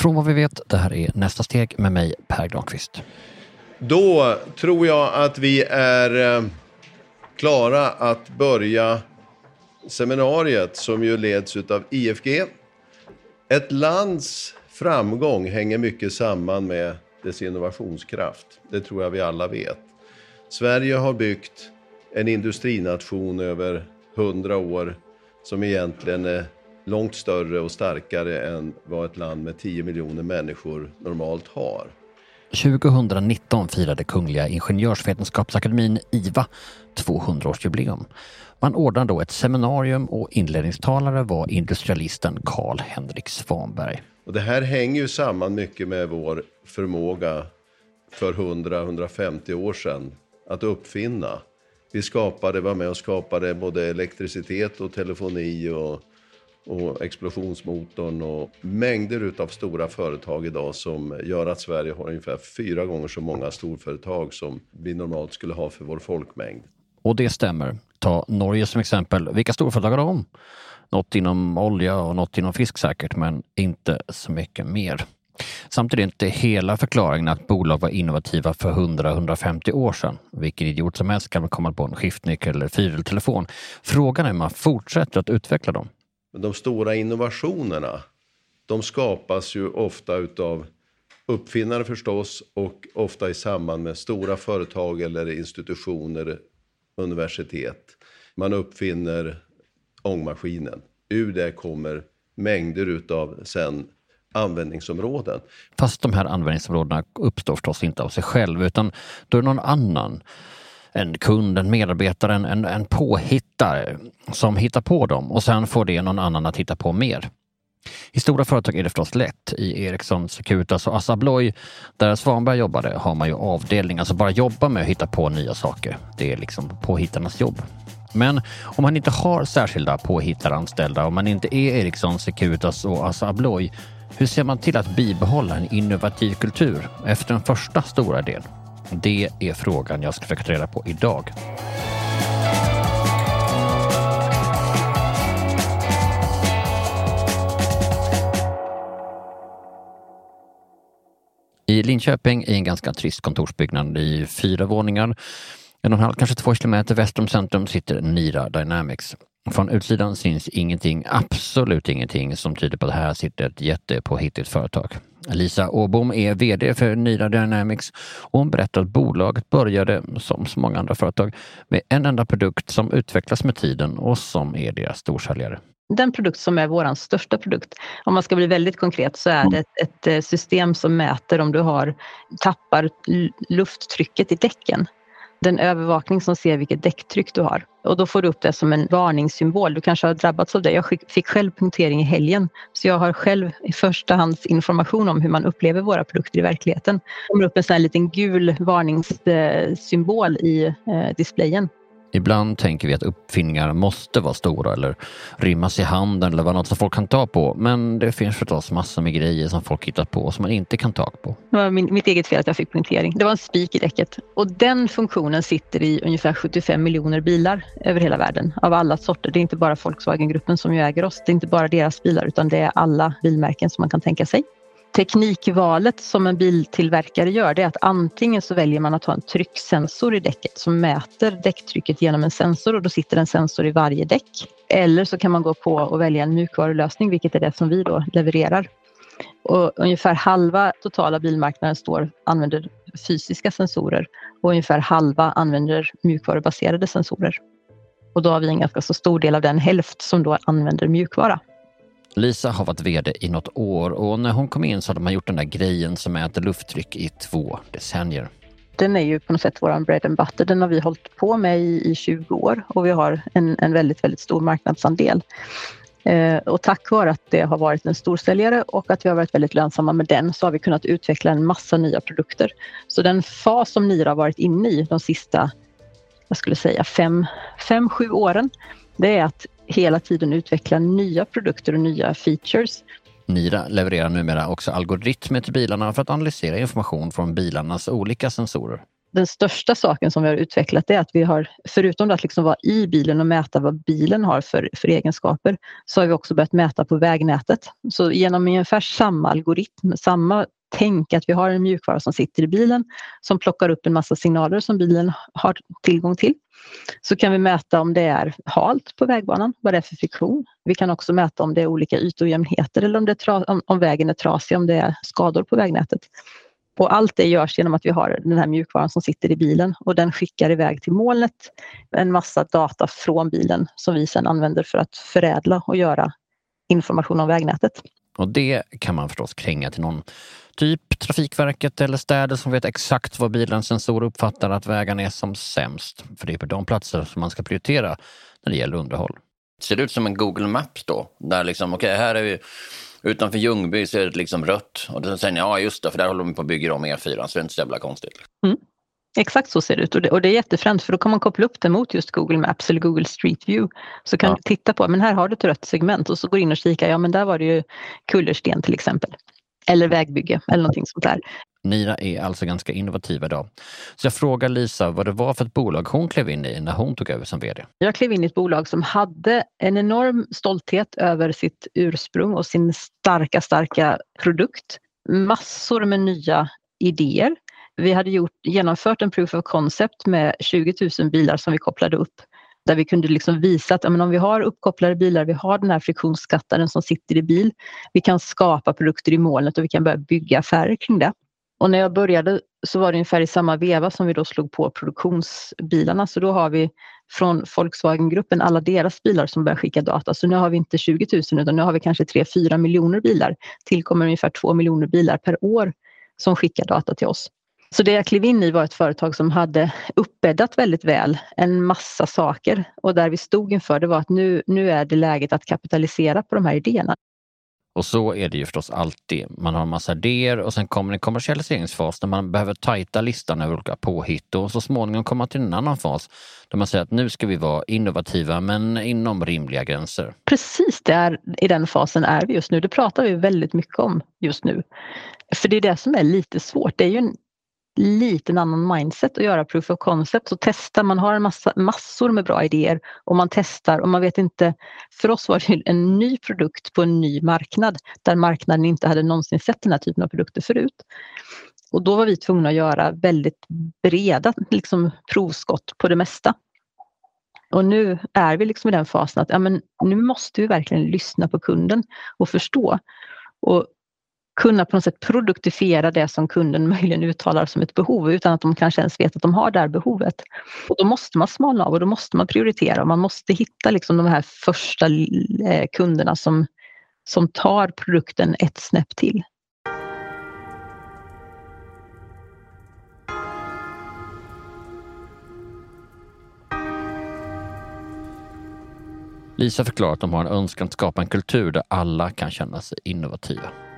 Från vad vi vet, det här är Nästa steg med mig, Per Granqvist. Då tror jag att vi är eh, klara att börja seminariet som ju leds av IFG. Ett lands framgång hänger mycket samman med dess innovationskraft. Det tror jag vi alla vet. Sverige har byggt en industrination över hundra år som egentligen är långt större och starkare än vad ett land med 10 miljoner människor normalt har. 2019 firade Kungliga Ingenjörsvetenskapsakademin, IVA, 200-årsjubileum. Man ordnade då ett seminarium och inledningstalare var industrialisten Karl-Henrik Svanberg. Och det här hänger ju samman mycket med vår förmåga för 100-150 år sedan att uppfinna. Vi skapade, var med och skapade både elektricitet och telefoni och, och explosionsmotorn och mängder utav stora företag idag som gör att Sverige har ungefär fyra gånger så många storföretag som vi normalt skulle ha för vår folkmängd. Och det stämmer. Ta Norge som exempel. Vilka storföretag har de? Något inom olja och något inom fisk säkert, men inte så mycket mer. Samtidigt är inte hela förklaringen att bolag var innovativa för 100-150 år sedan. Vilken idiot som helst kan komma på en skiftnyckel eller fyrdeltelefon. Frågan är om man fortsätter att utveckla dem. Men de stora innovationerna, de skapas ju ofta utav uppfinnare förstås och ofta i samband med stora företag eller institutioner, universitet. Man uppfinner ångmaskinen. Ur det kommer mängder utav sen användningsområden. Fast de här användningsområdena uppstår förstås inte av sig själv utan då är det någon annan en kund, en medarbetare, en, en påhittare som hittar på dem och sen får det någon annan att hitta på mer. I stora företag är det förstås lätt. I Ericsson, Securitas och Assa Abloy, där Svanberg jobbade, har man ju avdelningar som bara jobbar med att hitta på nya saker. Det är liksom påhittarnas jobb. Men om man inte har särskilda påhittaranställda, om man inte är Ericsson, Securitas och Assa Abloy, hur ser man till att bibehålla en innovativ kultur efter en första stora del? Det är frågan jag ska försöka ta reda på idag. I Linköping i en ganska trist kontorsbyggnad i fyra våningar, en och en halv, kanske två kilometer väster om centrum sitter Nira Dynamics. Från utsidan syns ingenting, absolut ingenting, som tyder på att här sitter ett jättepåhittigt företag. Lisa Åbom är VD för Nira Dynamics. Och hon berättar att bolaget började, som så många andra företag, med en enda produkt som utvecklas med tiden och som är deras storsäljare. Den produkt som är vår största produkt, om man ska bli väldigt konkret, så är det ett, ett eh, system som mäter om du har tappar lufttrycket i däcken den övervakning som ser vilket däcktryck du har. Och då får du upp det som en varningssymbol. Du kanske har drabbats av det. Jag fick själv punktering i helgen. Så jag har själv i första hands information om hur man upplever våra produkter i verkligheten. Det kommer upp en sån här liten gul varningssymbol i eh, displayen. Ibland tänker vi att uppfinningar måste vara stora eller rymmas i handen eller vara något som folk kan ta på. Men det finns förstås massor med grejer som folk hittat på som man inte kan ta på. Det var min, mitt eget fel att jag fick punktering. Det var en spik i däcket och den funktionen sitter i ungefär 75 miljoner bilar över hela världen av alla sorter. Det är inte bara Volkswagen-gruppen som ju äger oss. Det är inte bara deras bilar utan det är alla bilmärken som man kan tänka sig teknikvalet som en biltillverkare gör det är att antingen så väljer man att ha en trycksensor i däcket som mäter däcktrycket genom en sensor och då sitter en sensor i varje däck. Eller så kan man gå på och välja en mjukvarulösning vilket är det som vi då levererar. Och ungefär halva totala bilmarknaden står, använder fysiska sensorer och ungefär halva använder mjukvarubaserade sensorer. Och då har vi en ganska så stor del av den hälft som då använder mjukvara. Lisa har varit VD i något år och när hon kom in så hade man gjort den där grejen som mäter lufttryck i två decennier. Den är ju på något sätt vår bread and butter. Den har vi hållit på med i, i 20 år och vi har en, en väldigt, väldigt stor marknadsandel. Eh, och tack vare att det har varit en storsäljare och att vi har varit väldigt lönsamma med den så har vi kunnat utveckla en massa nya produkter. Så den fas som Nira har varit inne i de sista, jag skulle säga fem, fem sju åren, det är att hela tiden utveckla nya produkter och nya features. Nira levererar numera också algoritmer till bilarna för att analysera information från bilarnas olika sensorer. den största saken som vi har utvecklat är att vi har, förutom att liksom vara i bilen och mäta vad bilen har för, för egenskaper, så har vi också börjat mäta på vägnätet. Så genom ungefär samma algoritm, samma tänk att vi har en mjukvara som sitter i bilen som plockar upp en massa signaler som bilen har tillgång till. Så kan vi mäta om det är halt på vägbanan, vad det är för friktion. Vi kan också mäta om det är olika ytojämnheter eller om, det om, om vägen är trasig, om det är skador på vägnätet. Och allt det görs genom att vi har den här mjukvaran som sitter i bilen och den skickar iväg till molnet en massa data från bilen som vi sedan använder för att förädla och göra information om vägnätet. Och det kan man förstås kränga till någon typ Trafikverket eller städer som vet exakt vad bilens sensorer uppfattar att vägarna är som sämst. För det är på de platser som man ska prioritera när det gäller underhåll. Ser det ut som en Google Maps då? Där liksom, okej, okay, här är vi utanför Ljungby så är det liksom rött. Och då säger ni, ja just det, för där håller de på att bygga om E4, så det är inte så jävla konstigt. Mm. Exakt så ser det ut och det, och det är jättefränt för då kan man koppla upp det mot just Google Maps eller Google Street View. Så kan ja. du titta på, men här har du ett rött segment och så går in och kika, ja men där var det ju kullersten till exempel. Eller vägbygge eller någonting sånt där. Nira är alltså ganska innovativa idag. Så jag frågar Lisa vad det var för ett bolag hon klev in i när hon tog över som VD. Jag klev in i ett bolag som hade en enorm stolthet över sitt ursprung och sin starka, starka produkt. Massor med nya idéer. Vi hade gjort, genomfört en proof of concept med 20 000 bilar som vi kopplade upp där vi kunde liksom visa att ja, men om vi har uppkopplade bilar, vi har den här friktionsskattaren som sitter i bil, vi kan skapa produkter i molnet och vi kan börja bygga affärer kring det. Och när jag började så var det ungefär i samma veva som vi då slog på produktionsbilarna. Så då har vi från Volkswagen-gruppen alla deras bilar som börjar skicka data. Så nu har vi inte 20 000 utan nu har vi kanske 3-4 miljoner bilar. Tillkommer ungefär 2 miljoner bilar per år som skickar data till oss. Så det jag klev in i var ett företag som hade uppbäddat väldigt väl en massa saker och där vi stod inför det var att nu, nu är det läget att kapitalisera på de här idéerna. Och så är det ju förstås alltid. Man har en massa idéer och sen kommer en kommersialiseringsfas där man behöver tajta listan över olika påhitt och så småningom komma till en annan fas där man säger att nu ska vi vara innovativa men inom rimliga gränser. Precis där i den fasen är vi just nu. Det pratar vi väldigt mycket om just nu. För det är det som är lite svårt. Det är ju en liten annan mindset att göra proof of concept. och testa, man har en massa, massor med bra idéer och man testar och man vet inte. För oss var det en ny produkt på en ny marknad där marknaden inte hade någonsin sett den här typen av produkter förut. Och då var vi tvungna att göra väldigt breda liksom, provskott på det mesta. Och nu är vi liksom i den fasen att ja, men nu måste vi verkligen lyssna på kunden och förstå. Och kunna på något sätt produktifiera det som kunden möjligen uttalar som ett behov utan att de kanske ens vet att de har det här behovet. Och då måste man smalna av och då måste man prioritera och man måste hitta liksom de här första eh, kunderna som, som tar produkten ett snäpp till. Lisa förklarar att de har en önskan att skapa en kultur där alla kan känna sig innovativa.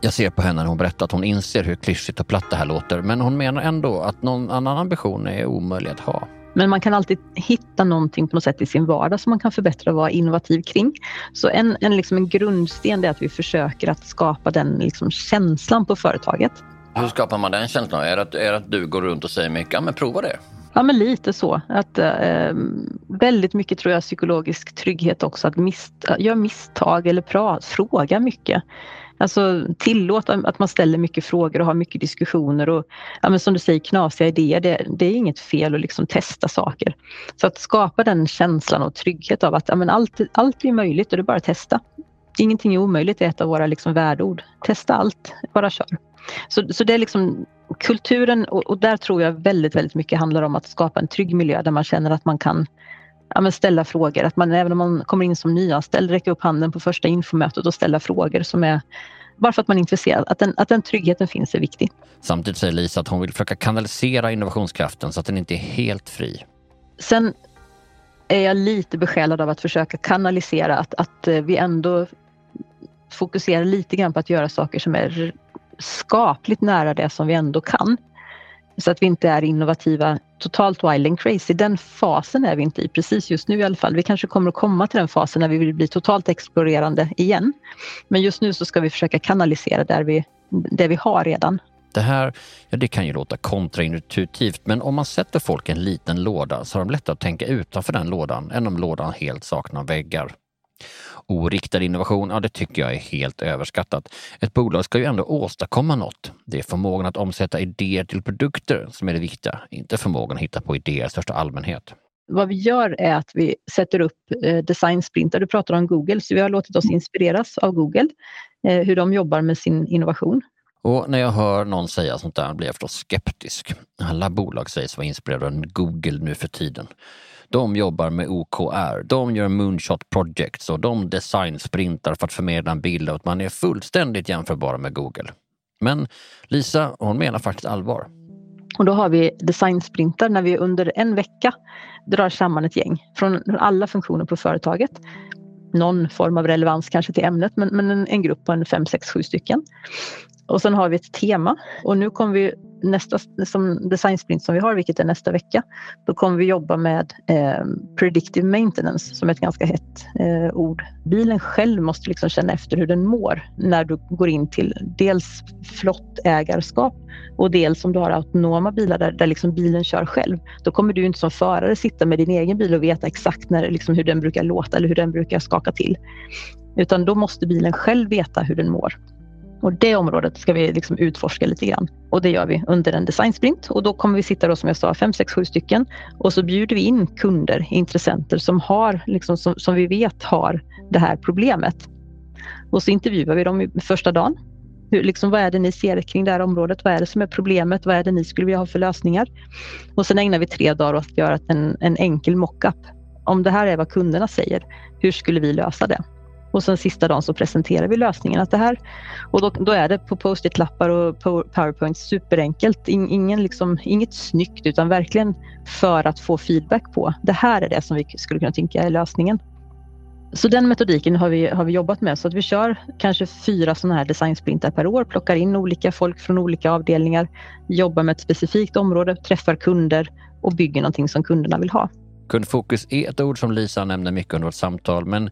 Jag ser på henne när hon berättar att hon inser hur klyschigt och platt det här låter, men hon menar ändå att någon annan ambition är omöjlig att ha. Men man kan alltid hitta någonting på något sätt i sin vardag som man kan förbättra och vara innovativ kring. Så en, en, liksom en grundsten är att vi försöker att skapa den liksom känslan på företaget. Hur skapar man den känslan? Är det, att, är det att du går runt och säger mycket, ja men prova det? Ja men lite så. Att, eh, väldigt mycket tror jag psykologisk trygghet också. Att mis göra misstag eller pra fråga mycket. Alltså tillåta att man ställer mycket frågor och har mycket diskussioner och ja, men som du säger knasiga idéer. Det, det är inget fel att liksom testa saker. Så att skapa den känslan och trygghet av att ja, men allt, allt är möjligt och det är bara att testa. Ingenting är omöjligt är ett av våra liksom värdeord. Testa allt, bara kör. Så, så det är liksom kulturen och, och, där tror jag väldigt, väldigt mycket handlar om att skapa en trygg miljö där man känner att man kan ja, ställa frågor. Att man även om man kommer in som nyanställd räcka upp handen på första infomötet och ställa frågor som är bara för att man är intresserad. Att den, att den tryggheten finns är viktig. Samtidigt säger Lisa att hon vill försöka kanalisera innovationskraften så att den inte är helt fri. Sen är jag lite besjälad av att försöka kanalisera att, att eh, vi ändå fokuserar lite grann på att göra saker som är skapligt nära det som vi ändå kan. Så att vi inte är innovativa totalt wild and crazy. Den fasen är vi inte i precis just nu i alla fall. Vi kanske kommer att komma till den fasen när vi vill bli totalt explorerande igen. Men just nu så ska vi försöka kanalisera där vi, det vi har redan Det här ja, det kan ju låta kontraintuitivt men om man sätter folk i en liten låda så har de lättare att tänka utanför den lådan än om lådan helt saknar väggar. Oriktad innovation, ja det tycker jag är helt överskattat. Ett bolag ska ju ändå åstadkomma något. Det är förmågan att omsätta idéer till produkter som är det viktiga, inte förmågan att hitta på idéer i största allmänhet. Vad vi gör är att vi sätter upp eh, designsprintar. Du pratar om Google, så vi har låtit oss inspireras av Google, eh, hur de jobbar med sin innovation. Och när jag hör någon säga sånt där blir jag förstås skeptisk. Alla bolag sägs vara inspirerade av Google nu för tiden. De jobbar med OKR, de gör moonshot projects och de designsprintar för att förmedla en bild av att man är fullständigt jämförbara med Google. Men Lisa, hon menar faktiskt allvar. Och då har vi designsprintar när vi under en vecka drar samman ett gäng från alla funktioner på företaget. Någon form av relevans kanske till ämnet men, men en, en grupp på en fem, sex, sju stycken. Och sen har vi ett tema och nu kommer vi nästa som designsprint som vi har, vilket är nästa vecka, då kommer vi jobba med eh, predictive maintenance som är ett ganska hett eh, ord. Bilen själv måste liksom känna efter hur den mår när du går in till dels flottägarskap och dels om du har autonoma bilar där, där liksom bilen kör själv. Då kommer du inte som förare sitta med din egen bil och veta exakt när, liksom hur den brukar låta eller hur den brukar skaka till. Utan då måste bilen själv veta hur den mår. Och det området ska vi liksom utforska lite grann. Och det gör vi under en designsprint. Och då kommer vi sitta då som jag sa, fem, sex, sju stycken. Och så bjuder vi in kunder, intressenter som, har, liksom, som, som vi vet har det här problemet. Och så intervjuar vi dem första dagen. Hur, liksom, vad är det ni ser kring det här området? Vad är det som är problemet? Vad är det ni skulle vilja ha för lösningar? Och sen ägnar vi tre dagar åt att göra en, en enkel mockup. Om det här är vad kunderna säger, hur skulle vi lösa det? Och sen sista dagen så presenterar vi lösningen. Att det här, och då, då är det på post-it-lappar och powerpoint superenkelt. Ingen liksom, inget snyggt utan verkligen för att få feedback på. Det här är det som vi skulle kunna tänka är lösningen. Så den metodiken har vi, har vi jobbat med så att vi kör kanske fyra sådana här designsprintar per år, plockar in olika folk från olika avdelningar, jobbar med ett specifikt område, träffar kunder och bygger någonting som kunderna vill ha. Kundfokus är ett ord som Lisa nämner mycket under vårt samtal, men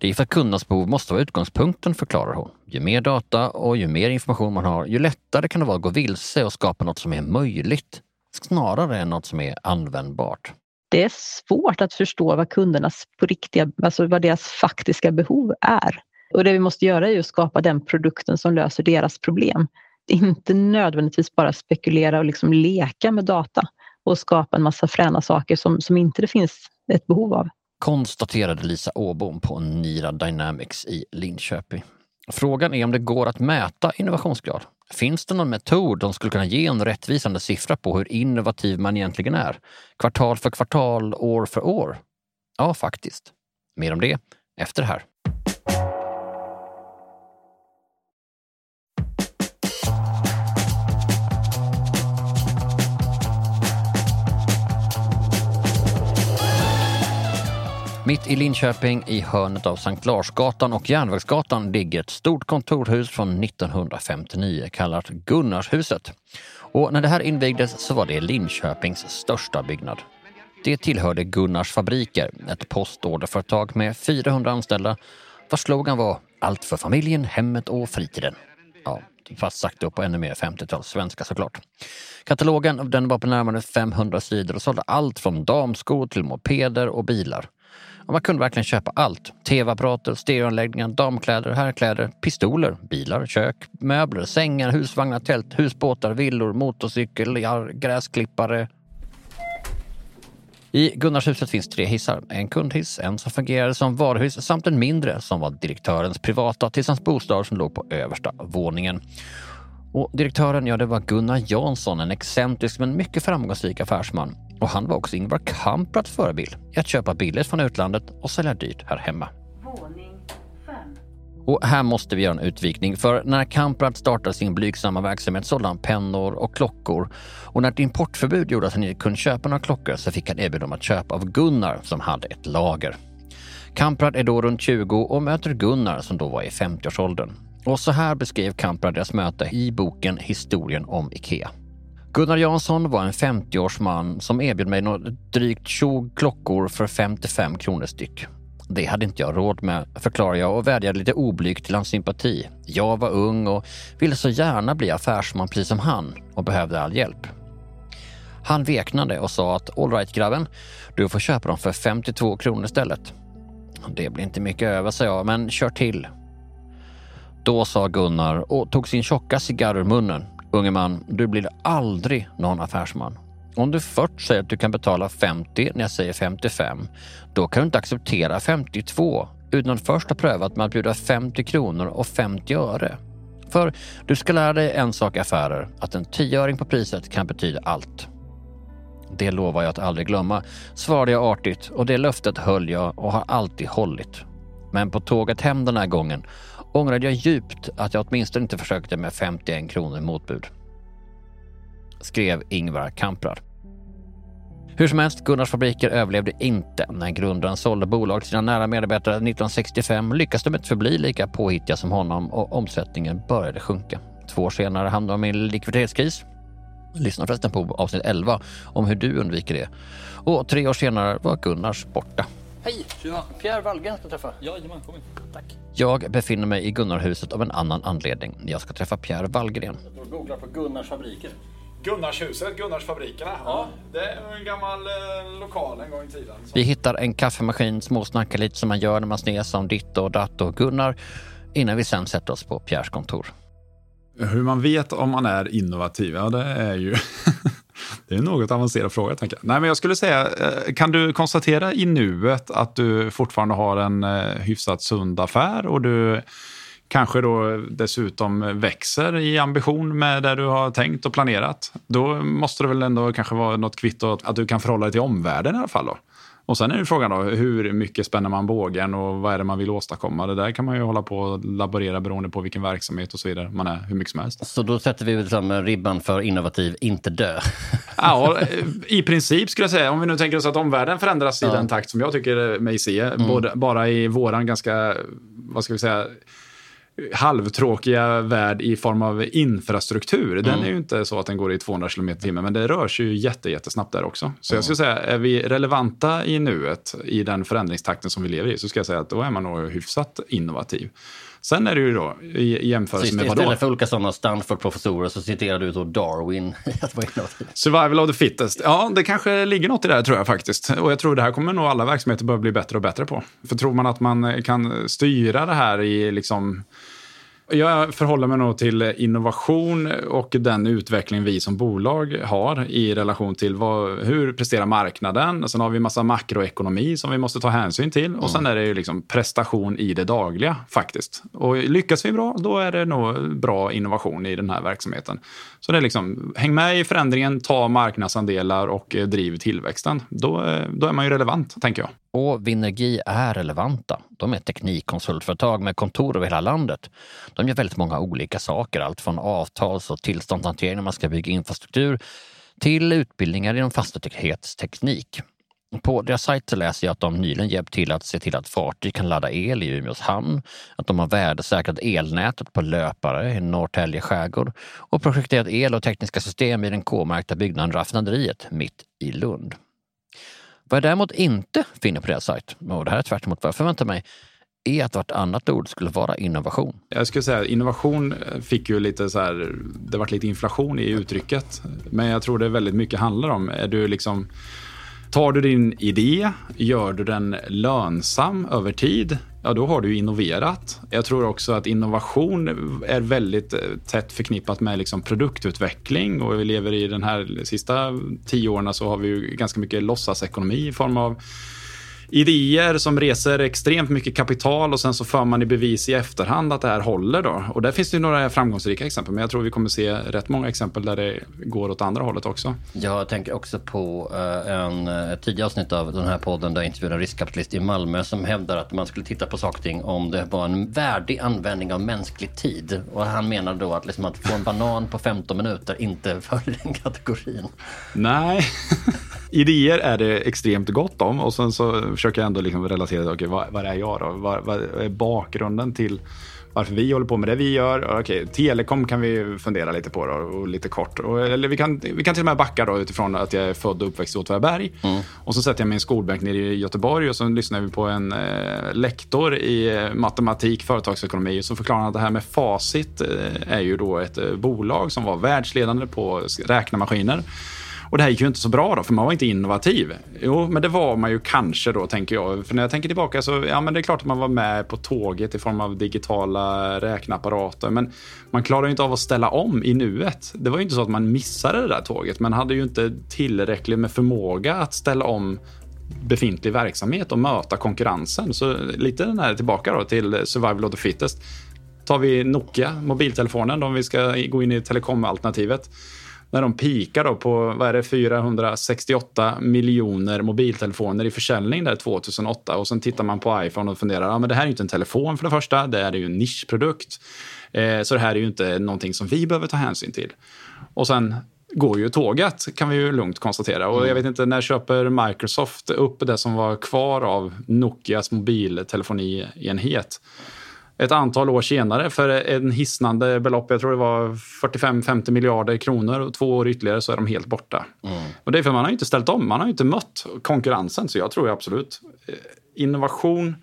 det är för att kundernas behov måste vara utgångspunkten, förklarar hon. Ju mer data och ju mer information man har, ju lättare kan det vara att gå vilse och skapa något som är möjligt, snarare än något som är användbart. Det är svårt att förstå vad kundernas på riktiga, alltså vad deras faktiska behov är. Och det vi måste göra är att skapa den produkten som löser deras problem. Inte nödvändigtvis bara spekulera och liksom leka med data och skapa en massa fräna saker som, som inte det finns ett behov av. Konstaterade Lisa Åbom på Nira Dynamics i Linköping. Frågan är om det går att mäta innovationsgrad. Finns det någon metod som skulle kunna ge en rättvisande siffra på hur innovativ man egentligen är? Kvartal för kvartal, år för år? Ja, faktiskt. Mer om det efter det här. Mitt i Linköping, i hörnet av Sankt Larsgatan och Järnvägsgatan, ligger ett stort kontorhus från 1959 kallat Gunnarshuset. Och när det här invigdes så var det Linköpings största byggnad. Det tillhörde Gunnars fabriker, ett postorderföretag med 400 anställda vars slogan var Allt för familjen, hemmet och fritiden. Ja, fast sagt upp på ännu mer 50-tals svenska såklart. Katalogen den var på närmare 500 sidor och sålde allt från damskor till mopeder och bilar. Och man kunde verkligen köpa allt. Tv-apparater, stereoanläggningar, damkläder, herrkläder, pistoler, bilar, kök, möbler, sängar, husvagnar, tält, husbåtar, villor, motorcyklar, gräsklippare. I Gunnarshuset finns tre hissar. En kundhiss, en som fungerade som varuhus samt en mindre som var direktörens privata tills hans bostad som låg på översta våningen. Och direktören, ja det var Gunnar Jansson, en excentrisk men mycket framgångsrik affärsman. Och han var också Ingvar Kamprads förebild i att köpa billigt från utlandet och sälja dyrt här hemma. Och här måste vi göra en utvikning, för när Kamprad startade sin blygsamma verksamhet sålde han pennor och klockor. Och när ett importförbud gjorde att han inte kunde köpa några klockor så fick han erbjudande om att köpa av Gunnar som hade ett lager. Kamprad är då runt 20 och möter Gunnar som då var i 50-årsåldern. Och så här beskrev Kamprad deras möte i boken Historien om Ikea. Gunnar Jansson var en 50-årsman som erbjöd mig något drygt 20 klockor för 55 kronor styck. Det hade inte jag råd med, förklarar jag och vädjade lite oblygt till hans sympati. Jag var ung och ville så gärna bli affärsman precis som han och behövde all hjälp. Han veknade och sa att all right grabben, du får köpa dem för 52 kronor istället. Det blir inte mycket över, sa jag, men kör till. Då sa Gunnar och tog sin tjocka cigarr ur munnen. Unge man, du blir aldrig någon affärsman. Om du först säger att du kan betala 50 när jag säger 55, då kan du inte acceptera 52 utan att först ha prövat med att bjuda 50 kronor och 50 öre. För du ska lära dig en sak i affärer, att en tioöring på priset kan betyda allt. Det lovar jag att aldrig glömma, svarade jag artigt och det löftet höll jag och har alltid hållit. Men på tåget hem den här gången ångrade jag djupt att jag åtminstone inte försökte med 51 kronor i motbud. Skrev Ingvar Kamprad. Hur som helst, Gunnars fabriker överlevde inte. När grundaren sålde bolag till sina nära medarbetare 1965 lyckades de inte förbli lika påhittiga som honom och omsättningen började sjunka. Två år senare hamnade de i en likviditetskris. Lyssna förresten på avsnitt 11 om hur du undviker det. Och tre år senare var Gunnars borta. Hej! Pierre Wallgren ska träffa. Jajamän, kom in. Tack. Jag befinner mig i Gunnarhuset av en annan anledning. Jag ska träffa Pierre Wallgren. Jag googlar på Gunnars fabriker. Gunnarshuset, Gunnarsfabrikerna. Ja, det är en gammal eh, lokal en gång i tiden. Vi hittar en kaffemaskin, småsnackar lite som man gör när man snesar om ditt och datt och Gunnar innan vi sen sätter oss på Pierres kontor. Hur man vet om man är innovativ, ja det är ju det är en något avancerad fråga. Tänker jag. Nej, men jag skulle säga, eh, kan du konstatera i nuet att du fortfarande har en eh, hyfsat sund affär och du kanske då dessutom växer i ambition med det du har tänkt och planerat, då måste det väl ändå kanske vara något kvitto att du kan förhålla dig till omvärlden i alla fall. Då. Och sen är det frågan då, hur mycket spänner man bågen och vad är det man vill åstadkomma? Det där kan man ju hålla på och laborera beroende på vilken verksamhet och så vidare man är, hur mycket som helst. Så då sätter vi liksom ribban för innovativ, inte dö? ja, i princip skulle jag säga. Om vi nu tänker oss att omvärlden förändras ja. i den takt som jag tycker mig se, mm. både, bara i våran ganska, vad ska vi säga, halvtråkiga värld i form av infrastruktur. Den mm. är ju inte så att den går i 200 km i timmen, men det rör sig ju jätte, jättesnabbt där också. Så mm. jag skulle säga, är vi relevanta i nuet, i den förändringstakten som vi lever i, så ska jag säga att då är man nog hyfsat innovativ. Sen är det ju då i jämförelse med vadå? Istället för olika sådana Stanford-professorer så citerar du då Darwin. Survival of the fittest. Ja, det kanske ligger något i det här tror jag faktiskt. Och jag tror det här kommer nog alla verksamheter börja bli bättre och bättre på. För tror man att man kan styra det här i liksom jag förhåller mig nog till innovation och den utveckling vi som bolag har i relation till vad, hur presterar marknaden. Sen har vi massa makroekonomi som vi måste ta hänsyn till. Och sen är det ju liksom prestation i det dagliga faktiskt. Och lyckas vi bra, då är det nog bra innovation i den här verksamheten. Så det är liksom, häng med i förändringen, ta marknadsandelar och driv tillväxten. Då, då är man ju relevant, tänker jag. Och Vinergi är relevanta. De är ett teknikkonsultföretag med kontor över hela landet. De gör väldigt många olika saker, allt från avtals och tillståndshantering när man ska bygga infrastruktur till utbildningar inom fastighetsteknik. På deras sajt läser jag att de nyligen hjälpt till att se till att fartyg kan ladda el i Umeås hamn, att de har värdesäkrat elnätet på löpare i Norrtälje skärgård och projekterat el och tekniska system i den K-märkta byggnaden Raffinaderiet mitt i Lund. Vad jag däremot inte finner på deras sajt, och det här är tvärtemot vad jag förväntar mig, är att vartannat ord skulle vara innovation. Jag skulle säga innovation eh, fick ju lite så här, det varit lite inflation i uttrycket. Men jag tror det väldigt mycket handlar om, är du liksom Tar du din idé, gör du den lönsam över tid, ja då har du innoverat. Jag tror också att innovation är väldigt eh, tätt förknippat med liksom produktutveckling och vi lever i den här sista tio åren så har vi ju ganska mycket låtsasekonomi i form av idéer som reser extremt mycket kapital och sen så för man i bevis i efterhand att det här håller. Då. Och där finns det några framgångsrika exempel, men jag tror vi kommer se rätt många exempel där det går åt andra hållet också. Jag tänker också på eh, en, ett tidigare avsnitt av den här podden där jag intervjuade en riskkapitalist i Malmö som hävdar att man skulle titta på saker och ting om det var en värdig användning av mänsklig tid. Och han menar då att, liksom att få en banan på 15 minuter inte för den kategorin. Nej. idéer är det extremt gott om och sen så försöker jag ändå liksom relatera till okay, vad, vad är jag då? Vad, vad är bakgrunden till varför vi håller på med det vi gör. Okej, telekom kan vi fundera lite på då, och lite kort. Och, eller vi kan, vi kan till och med backa då utifrån att jag är född och uppväxt i Åtvidaberg. Mm. Och så sätter jag en skolbänk nere i Göteborg och så lyssnar vi på en eh, lektor i eh, matematik, företagsekonomi som förklarar att det här med Facit eh, är ju då ett eh, bolag som var världsledande på räknemaskiner. Och det här gick ju inte så bra då, för man var inte innovativ. Jo, men det var man ju kanske då, tänker jag. För när jag tänker tillbaka så, ja men det är klart att man var med på tåget i form av digitala räkneapparater. Men man klarade ju inte av att ställa om i nuet. Det var ju inte så att man missade det där tåget, men hade ju inte tillräckligt med förmåga att ställa om befintlig verksamhet och möta konkurrensen. Så lite den här tillbaka då till survival of the fittest. Tar vi Nokia, mobiltelefonen, om vi ska gå in i telekomalternativet när de pikar då på vad är det, 468 miljoner mobiltelefoner i försäljning där 2008. Och sen tittar man på iPhone och funderar, ja men det här är ju inte en telefon för det första, det här är ju en nischprodukt. Eh, så det här är ju inte någonting som vi behöver ta hänsyn till. Och sen går ju tåget, kan vi ju lugnt konstatera. Och jag vet inte, när köper Microsoft upp det som var kvar av Nokias mobiltelefonienhet? Ett antal år senare för en hisnande belopp. Jag tror det var 45-50 miljarder kronor och två år ytterligare så är de helt borta. Mm. Och det är för man har inte ställt om, man har inte mött konkurrensen. Så jag tror absolut eh, innovation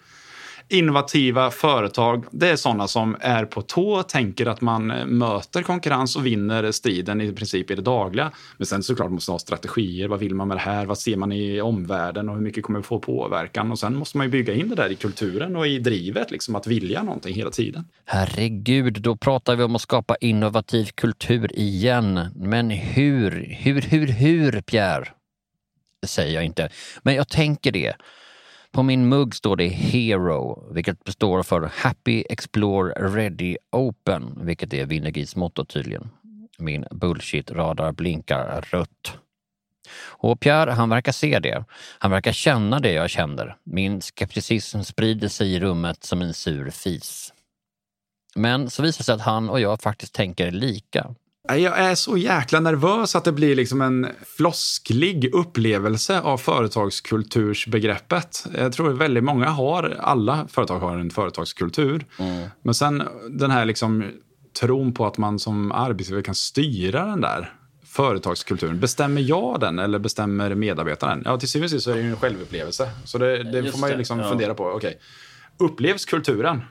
innovativa företag, det är sådana som är på tå, tänker att man eh, möter konkurrens och vinner striden i princip i det dagliga. Men sen såklart måste man ha strategier. Vad vill man med det här? Vad ser man i omvärlden och hur mycket kommer vi få påverkan? Och sen måste man ju bygga in det där i kulturen och i drivet, liksom att vilja någonting hela tiden. Herregud, då pratar vi om att skapa innovativ kultur igen. Men hur, hur, hur, hur, Pierre? Det säger jag inte, men jag tänker det. På min mugg står det Hero, vilket består för Happy Explore Ready Open, vilket är Winnergis motto tydligen. Min bullshit-radar blinkar rött. Och Pierre, han verkar se det. Han verkar känna det jag känner. Min skepticism sprider sig i rummet som en sur fis. Men så visar det sig att han och jag faktiskt tänker lika. Jag är så jäkla nervös att det blir liksom en flosklig upplevelse av företagskultursbegreppet. Jag tror väldigt många har, alla företag har en företagskultur. Mm. Men sen den här liksom tron på att man som arbetsgivare kan styra den där företagskulturen. Bestämmer jag den eller bestämmer medarbetaren? Ja, till syvende och sist så är det ju en självupplevelse. Så det, det får man ju liksom det, ja. fundera på. Okay. Upplevs kulturen?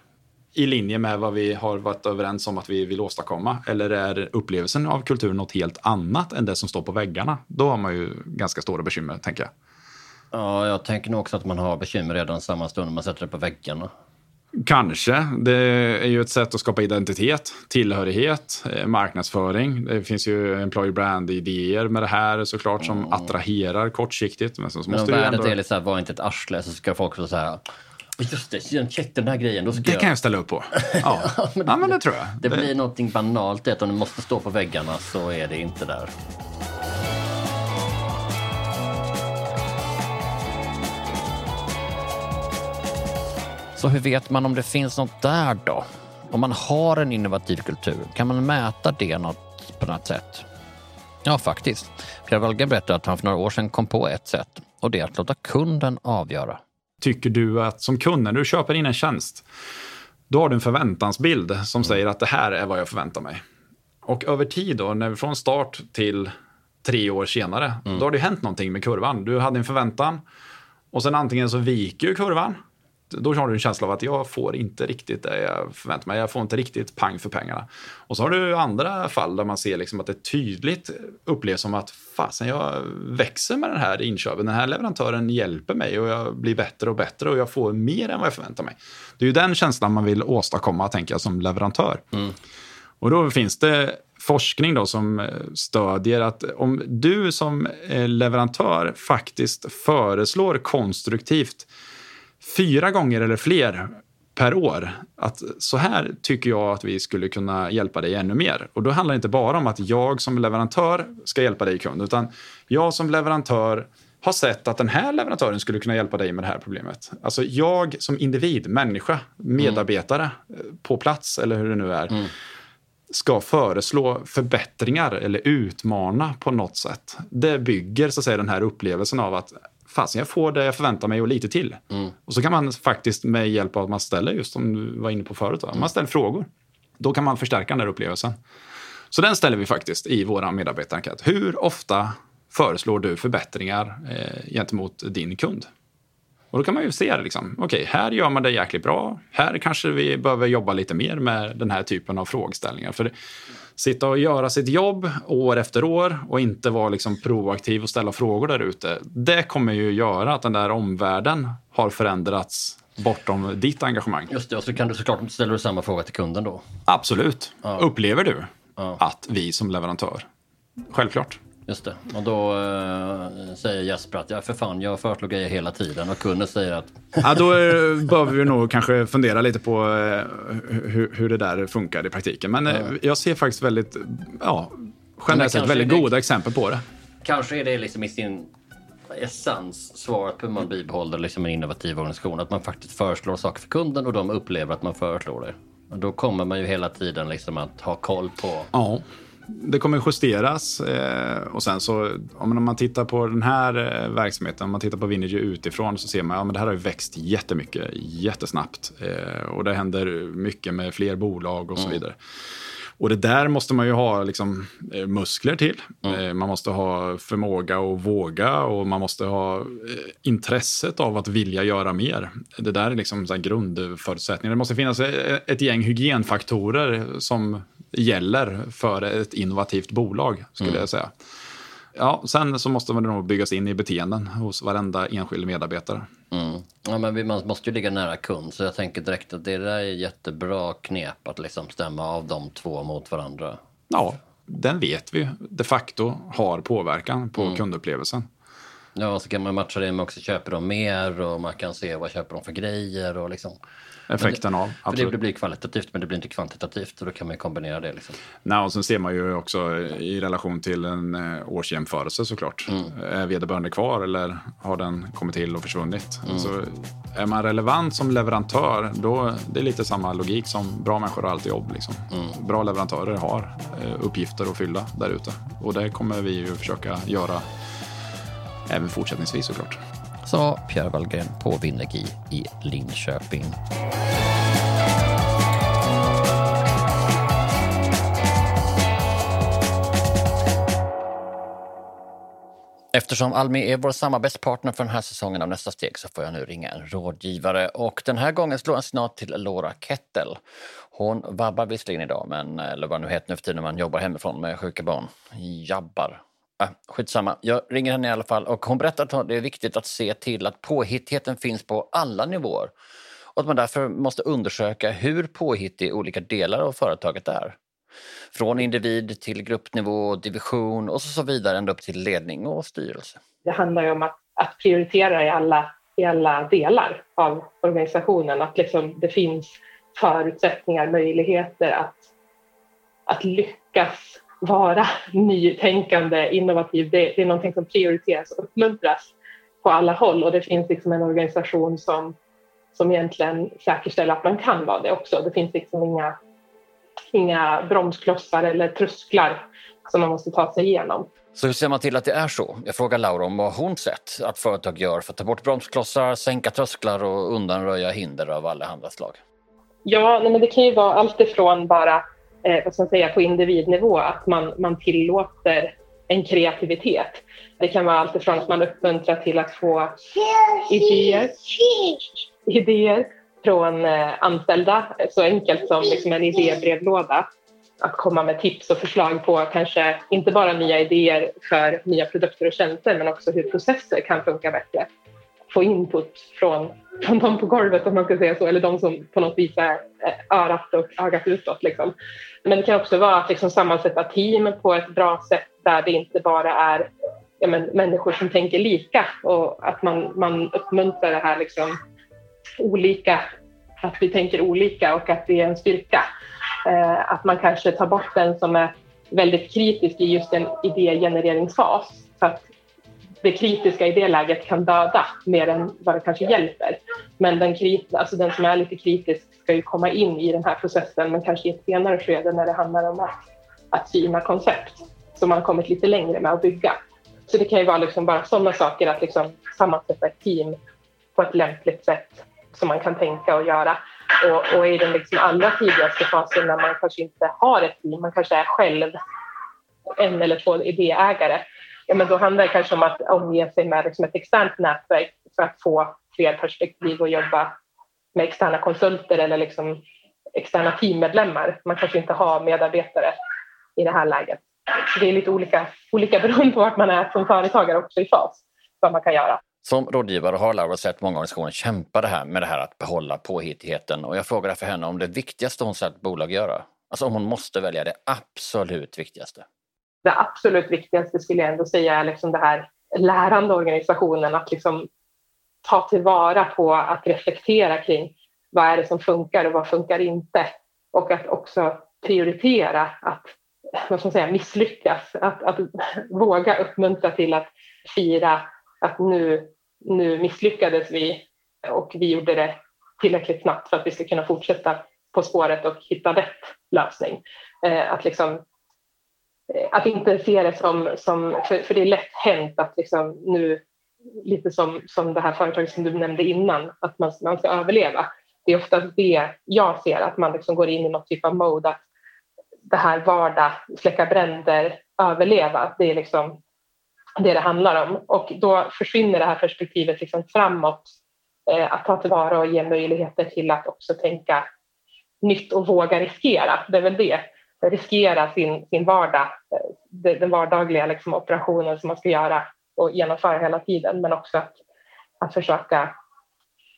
I linje med vad vi har varit överens om att vi vill åstadkomma? Eller är upplevelsen av kultur något helt annat än det som står på väggarna? Då har man ju ganska stora bekymmer, tänker jag. Ja, jag tänker nog också att man har bekymmer redan samma stund man sätter det på väggarna. Kanske. Det är ju ett sätt att skapa identitet, tillhörighet, eh, marknadsföring. Det finns ju employer brand-idéer med det här såklart som mm. attraherar kortsiktigt. Men, så men om värdet ändå... är lite så här, var inte ett arsle, så ska folk så här Just det, check den här grejen. Då ska det jag... kan jag ställa upp på. Ja, ja, men, det, ja, men det tror jag. Det, det blir någonting banalt. Att om det måste stå på väggarna så är det inte där. Så hur vet man om det finns något där då? Om man har en innovativ kultur, kan man mäta det något, på något sätt? Ja, faktiskt. Pierre Wallgren berättade att han för några år sedan kom på ett sätt och det är att låta kunden avgöra tycker du att som kund, när du köper in en tjänst, då har du en förväntansbild som mm. säger att det här är vad jag förväntar mig. Och över tid då, när vi från start till tre år senare, mm. då har det hänt någonting med kurvan. Du hade en förväntan och sen antingen så viker kurvan då har du en känsla av att jag får inte riktigt det jag förväntar mig. Jag får inte riktigt pang för pengarna. Och så har du andra fall där man ser liksom att det tydligt upplevs som att fasen, jag växer med den här inköpen. Den här leverantören hjälper mig och jag blir bättre och bättre och jag får mer än vad jag förväntar mig. Det är ju den känslan man vill åstadkomma, tänker jag, som leverantör. Mm. Och då finns det forskning då som stödjer att om du som leverantör faktiskt föreslår konstruktivt fyra gånger eller fler per år. Att så här tycker jag att vi skulle kunna hjälpa dig ännu mer. Och då handlar det inte bara om att jag som leverantör ska hjälpa dig kund, utan jag som leverantör har sett att den här leverantören skulle kunna hjälpa dig med det här problemet. Alltså jag som individ, människa, medarbetare mm. på plats eller hur det nu är. Mm ska föreslå förbättringar eller utmana på något sätt. Det bygger så att säga den här upplevelsen av att fasen jag får det jag förväntar mig och lite till. Och så kan man faktiskt med hjälp av att man ställer, just som du var inne på förut, då, man ställer frågor. Då kan man förstärka den där upplevelsen. Så den ställer vi faktiskt i vår medarbetarenkät. Hur ofta föreslår du förbättringar eh, gentemot din kund? Och då kan man ju se, liksom, okej, här gör man det jäkligt bra. Här kanske vi behöver jobba lite mer med den här typen av frågeställningar. För det, sitta och göra sitt jobb år efter år och inte vara liksom proaktiv och ställa frågor där ute. Det kommer ju göra att den där omvärlden har förändrats bortom ditt engagemang. Just det, och så kan du såklart ställa du samma fråga till kunden då. Absolut. Ja. Upplever du Ja. att vi som leverantör, självklart, Just det. Och då eh, säger Jesper att ja, för fan, jag föreslår grejer hela tiden. Och kunden säger att Ja, då eh, behöver vi nog kanske fundera lite på eh, hur, hur det där funkar i praktiken. Men eh, jag ser faktiskt väldigt, ja, generellt sett väldigt det- goda exempel på det. kanske är det liksom i sin essens svaret på hur man bibehåller liksom en innovativ organisation. Att man faktiskt föreslår saker för kunden och de upplever att man föreslår det. Och då kommer man ju hela tiden liksom att ha koll på Ja, det kommer justeras eh, och sen så om man tittar på den här eh, verksamheten, om man tittar på Vinergy utifrån så ser man att ja, men det här har växt jättemycket, jättesnabbt eh, och det händer mycket med fler bolag och så vidare. Och det där måste man ju ha liksom, muskler till. Eh, Man måste ha förmåga och våga och man måste ha intresset av att vilja göra mer. Det där är liksom så grundförutsättningar. Det måste finnas ett gäng hygienfaktorer som gäller för ett innovativt bolag, skulle jag säga. Ja, sen så måste man nog byggas in i beteenden hos varenda enskild medarbetare. Mm. Ja, men man måste ju ligga nära kund, så jag tänker direkt att det där är jättebra knep att liksom stämma av de två mot varandra. Ja, den vet vi de facto har påverkan på kundupplevelsen. Ja, och så kan man matcha det med också köper de mer och man kan se vad köper de för grejer och liksom. Effekten av. För Absolut. det blir kvalitativt men det blir inte kvantitativt och då kan man ju kombinera det liksom. Nej, och sen ser man ju också i relation till en eh, årsjämförelse såklart. Är vederbörande kvar eller har den kommit till och försvunnit? Så är man relevant som leverantör, då det är lite samma logik som bra människor har alltid jobb. Liksom. Bra leverantörer har eh, uppgifter att fylla där ute. Och det kommer vi ju försöka göra även fortsättningsvis såklart. Sa Pierre Wallgren på Vinnergi i Linköping. Eftersom Almi är vår samarbetspartner för den här säsongen av Nästa steg så får jag nu ringa en rådgivare. Och den här gången slår jag en signal till Laura Kettel. Hon vabbar visserligen idag, men, eller vad det nu heter nu för tiden när man jobbar hemifrån med sjuka barn. Jabbar. Äh, skitsamma, jag ringer henne i alla fall och hon berättar att det är viktigt att se till att påhittigheten finns på alla nivåer och att man därför måste undersöka hur påhittig olika delar av företaget är. Från individ till gruppnivå, division och så vidare ända upp till ledning och styrelse. Det handlar ju om att, att prioritera i alla, i alla delar av organisationen. Att liksom det finns förutsättningar, möjligheter att, att lyckas vara nytänkande, innovativ. Det, det är någonting som prioriteras och uppmuntras på alla håll och det finns liksom en organisation som, som egentligen säkerställer att man kan vara det också. Det finns liksom inga, inga bromsklossar eller trösklar som man måste ta sig igenom. Så hur ser man till att det är så? Jag frågar Laura om vad hon sett att företag gör för att ta bort bromsklossar, sänka trösklar och undanröja hinder av allehanda slag. Ja, men det kan ju vara allt ifrån bara eh, vad ska man säga, på individnivå att man, man tillåter en kreativitet. Det kan vara allt ifrån att man uppmuntrar till att få idéer, idéer från eh, anställda, så enkelt som liksom en idébrevlåda. Att komma med tips och förslag på kanske inte bara nya idéer för nya produkter och tjänster men också hur processer kan funka bättre. Få input från, från de på golvet om man ska säga så, eller de som på något vis är eh, örat och ögat utåt. Liksom. Men det kan också vara att liksom sammansätta team på ett bra sätt där det inte bara är ja, men, människor som tänker lika och att man, man uppmuntrar det här liksom, olika, att vi tänker olika och att det är en styrka. Eh, att man kanske tar bort den som är väldigt kritisk i just en idégenereringsfas. Så att det kritiska i det läget kan döda mer än vad det kanske hjälper. Men den, krit, alltså den som är lite kritisk ska ju komma in i den här processen men kanske i ett senare skede när det handlar om att, att syna koncept som man har kommit lite längre med att bygga. Så det kan ju vara liksom bara sådana saker att liksom sammansätta ett team på ett lämpligt sätt som man kan tänka och göra. Och, och i den liksom allra tidigaste fasen när man kanske inte har ett team, man kanske är själv en eller två idéägare, ja, men då handlar det kanske om att omge sig med liksom ett externt nätverk för att få fler perspektiv och jobba med externa konsulter eller liksom externa teammedlemmar. Man kanske inte har medarbetare i det här läget. Så det är lite olika, olika beroende på vart man är som företagare också i fas, vad man kan göra. Som rådgivare har Laura sett många organisationer kämpa det här med det här att behålla påhittigheten och jag frågar därför henne om det viktigaste hon sett bolag göra. Alltså om hon måste välja det absolut viktigaste. Det absolut viktigaste skulle jag ändå säga är liksom det här lärande organisationen, att liksom ta tillvara på att reflektera kring vad är det som funkar och vad funkar inte? Och att också prioritera att vad ska man säga, misslyckas. Att, att våga uppmuntra till att fira att nu, nu misslyckades vi och vi gjorde det tillräckligt snabbt för att vi ska kunna fortsätta på spåret och hitta rätt lösning. Eh, att, liksom, Eh, att inte se det som, som för, för det är lätt hänt att liksom nu, lite som, som det här företaget som du nämnde innan, att man, man ska överleva. Det är ofta det jag ser, att man liksom går in i något typ av mode att det här vardag, släcka bränder, överleva, det är liksom det det handlar om. Och då försvinner det här perspektivet liksom framåt, eh, att ta tillvara och ge möjligheter till att också tänka nytt och våga riskera. Det är väl det, riskera sin, sin vardag, eh, den vardagliga liksom, operationen som man ska göra och genomföra hela tiden, men också att, att försöka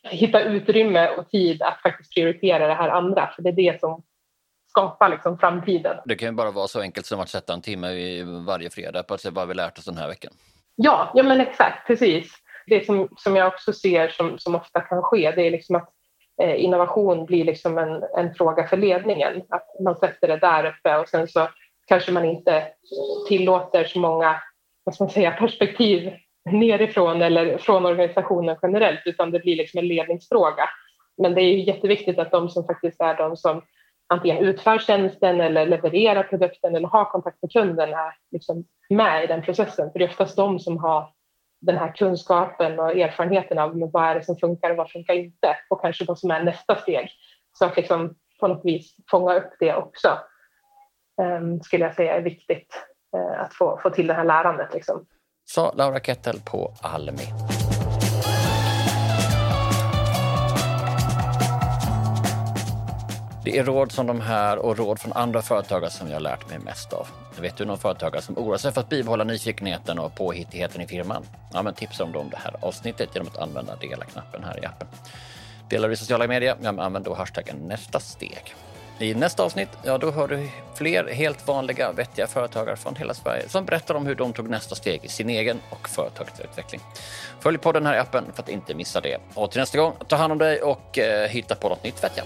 hitta utrymme och tid att faktiskt prioritera det här andra, för det är det som skapar liksom framtiden. Det kan ju bara vara så enkelt som att sätta en timme varje fredag på att se vad vi lärt oss den här veckan. Ja, ja men exakt, precis. Det som, som jag också ser som, som ofta kan ske, det är liksom att Eh, innovation blir liksom en, en fråga för ledningen. Att man sätter det där uppe och sen så kanske man inte tillåter så många vad ska man säga, perspektiv nerifrån eller från organisationen generellt, utan det blir liksom en ledningsfråga. Men det är ju jätteviktigt att de som faktiskt är de som antingen utför tjänsten eller levererar produkten eller har kontakt med kunden är liksom med i den processen. För det är oftast de som har den här kunskapen och erfarenheten av vad är det som funkar och vad funkar inte och kanske vad som är nästa steg. Så att liksom på något vis fånga upp det också um, skulle jag säga är viktigt uh, att få, få till det här lärandet. Liksom. Sa Laura Kettel på Almi. Det är råd som de här och råd från andra företagare som jag har lärt mig mest av. Vet du någon företagare som oroar sig för att bibehålla nyfikenheten och påhittigheten i firman? Ja, men tipsa om dem det här avsnittet genom att använda dela-knappen här i appen. Delar du i sociala medier? Ja, men använd då hashtaggen nästa steg. I nästa avsnitt, ja då hör du fler helt vanliga vettiga företagare från hela Sverige som berättar om hur de tog nästa steg i sin egen och företagets utveckling. Följ podden här i appen för att inte missa det. Och till nästa gång, ta hand om dig och eh, hitta på något nytt fett ja.